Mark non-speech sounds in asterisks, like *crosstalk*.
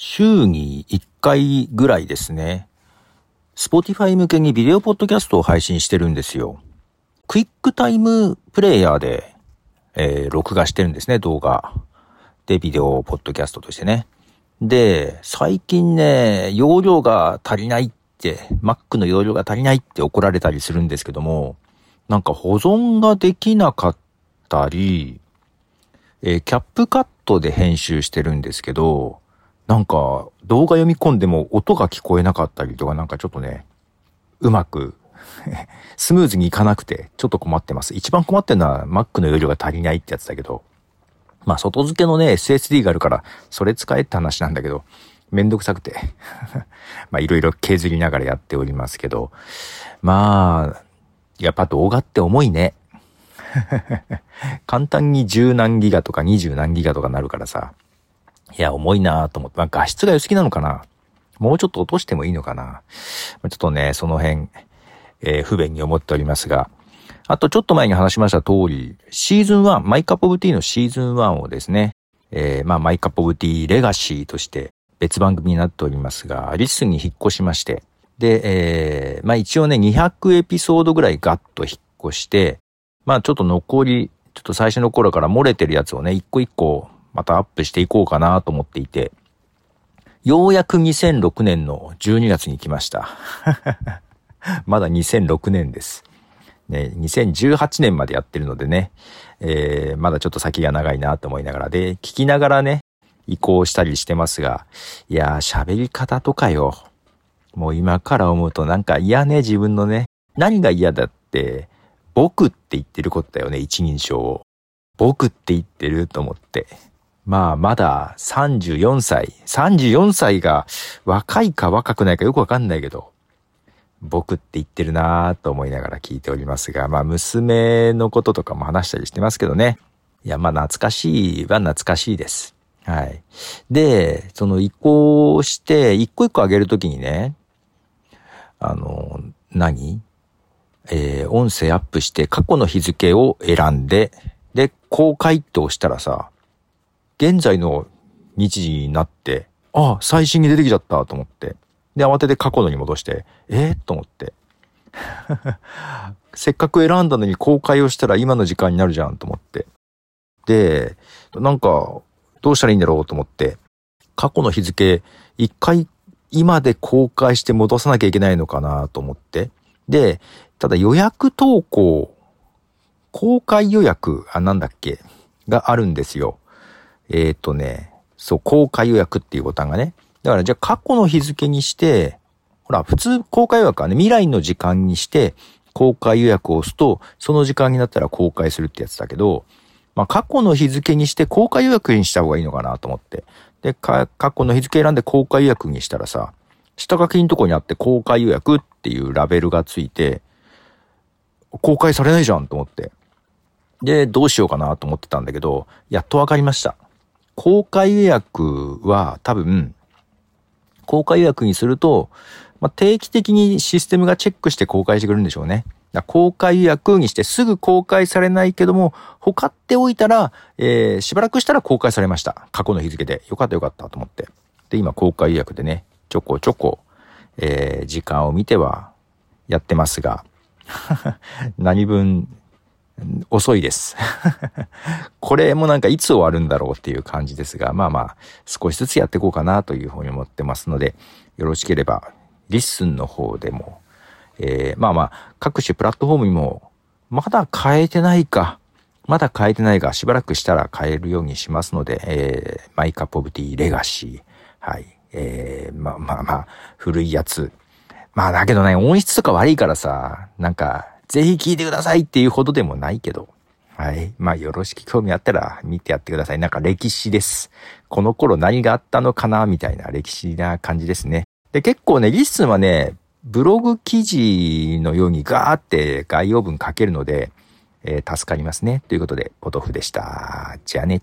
週に1回ぐらいですね。Spotify 向けにビデオポッドキャストを配信してるんですよ。クイックタイムプレイヤーで、えー、録画してるんですね、動画。で、ビデオポッドキャストとしてね。で、最近ね、容量が足りないって、Mac の容量が足りないって怒られたりするんですけども、なんか保存ができなかったり、えー、キャップカットで編集してるんですけど、なんか動画読み込んでも音が聞こえなかったりとかなんかちょっとね、うまく *laughs* スムーズにいかなくてちょっと困ってます。一番困ってるのは Mac の容量が足りないってやつだけど、まあ外付けのね SSD があるからそれ使えって話なんだけど、めんどくさくて *laughs* まあいろいろ削りながらやっておりますけど、まあ、やっぱ動画って重いね。*laughs* 簡単に十何ギガとか二十何ギガとかなるからさ、いや、重いなと思って。まあ、画質が良すぎなのかな？もうちょっと落としてもいいのかな？ちょっとね、その辺、えー、不便に思っておりますが。あと、ちょっと前に話しました通り、シーズン1、 My Cup of Tea のシーズン1をですね、えー、まあ、 My Cup of Tea Legacy として別番組になっておりますが、リッスンに引っ越しまして、で、えー、まあ一応ね、200エピソードぐらいガッと引っ越して、まあちょっと残り、ちょっと最初の頃から漏れてるやつをね、一個一個またアップしていこうかなと思っていて、ようやく2006年の12月に来ました。*laughs* まだ2006年です。ね、2018年までやってるのでね、えー、まだちょっと先が長いなと思いながらで、聞きながらね、移行したりしてますが、いやー、喋り方とかよ。もう今から思うとなんか嫌ね、自分のね。何が嫌だって、僕って言ってることだよね、一人称を。僕って言ってると思って。まあ、まだ34歳。34歳が若いか若くないかよくわかんないけど、僕って言ってるなぁと思いながら聞いておりますが、まあ、娘のこととかも話したりしてますけどね。いや、まあ、懐かしいは懐かしいです。はい。で、その移行して、一個一個上げるときにね、あの、何？えー、音声アップして過去の日付を選んで、で、公開って押したらさ、現在の日時になって、ああ、最新に出てきちゃったと思って。で、慌てて過去のに戻して、ええー、と思って。*laughs* せっかく選んだのに公開をしたら今の時間になるじゃんと思って。で、なんか、どうしたらいいんだろうと思って、過去の日付、一回今で公開して戻さなきゃいけないのかなと思って。で、ただ予約投稿、公開予約、あ、なんだっけ、があるんですよ。えっ、ー、とね、そう、公開予約っていうボタンがね。だからじゃあ過去の日付にして、ほら、普通公開予約はね、未来の時間にして、公開予約を押すと、その時間になったら公開するってやつだけど、まあ過去の日付にして公開予約にした方がいいのかなと思って。で、過去の日付選んで公開予約にしたらさ、下書きのとこにあって公開予約っていうラベルがついて、公開されないじゃんと思って。で、どうしようかなと思ってたんだけど、やっとわかりました。公開予約は多分、公開予約にすると、まあ、定期的にシステムがチェックして公開してくれるんでしょうね。公開予約にしてすぐ公開されないけども、ほかっておいたら、えー、しばらくしたら公開されました。過去の日付で。よかったよかったと思って。で、今公開予約でね、ちょこちょこ、えー、時間を見てはやってますが、*laughs* 何分遅いです。*laughs* これもなんかいつ終わるんだろうっていう感じですが、まあまあ、少しずつやっていこうかなというふうに思ってますので、よろしければ、リッスンの方でも、えー、まあまあ、各種プラットフォームにも、まだ変えてないか、まだ変えてないが、しばらくしたら変えるようにしますので、えー、 My Cup of Tea Legacy、はい、えー、まあまあまあ、古いやつ。まあだけどね、音質とか悪いからさ、なんか、ぜひ聞いてくださいっていうほどでもないけど。はい。まあよろしく興味あったら見てやってください。なんか歴史です。この頃何があったのかなみたいな歴史な感じですね。で、結構ね、リッスンはね、ブログ記事のようにガーって概要文書けるので、えー、助かりますね。ということで、ポトフでした。じゃあね。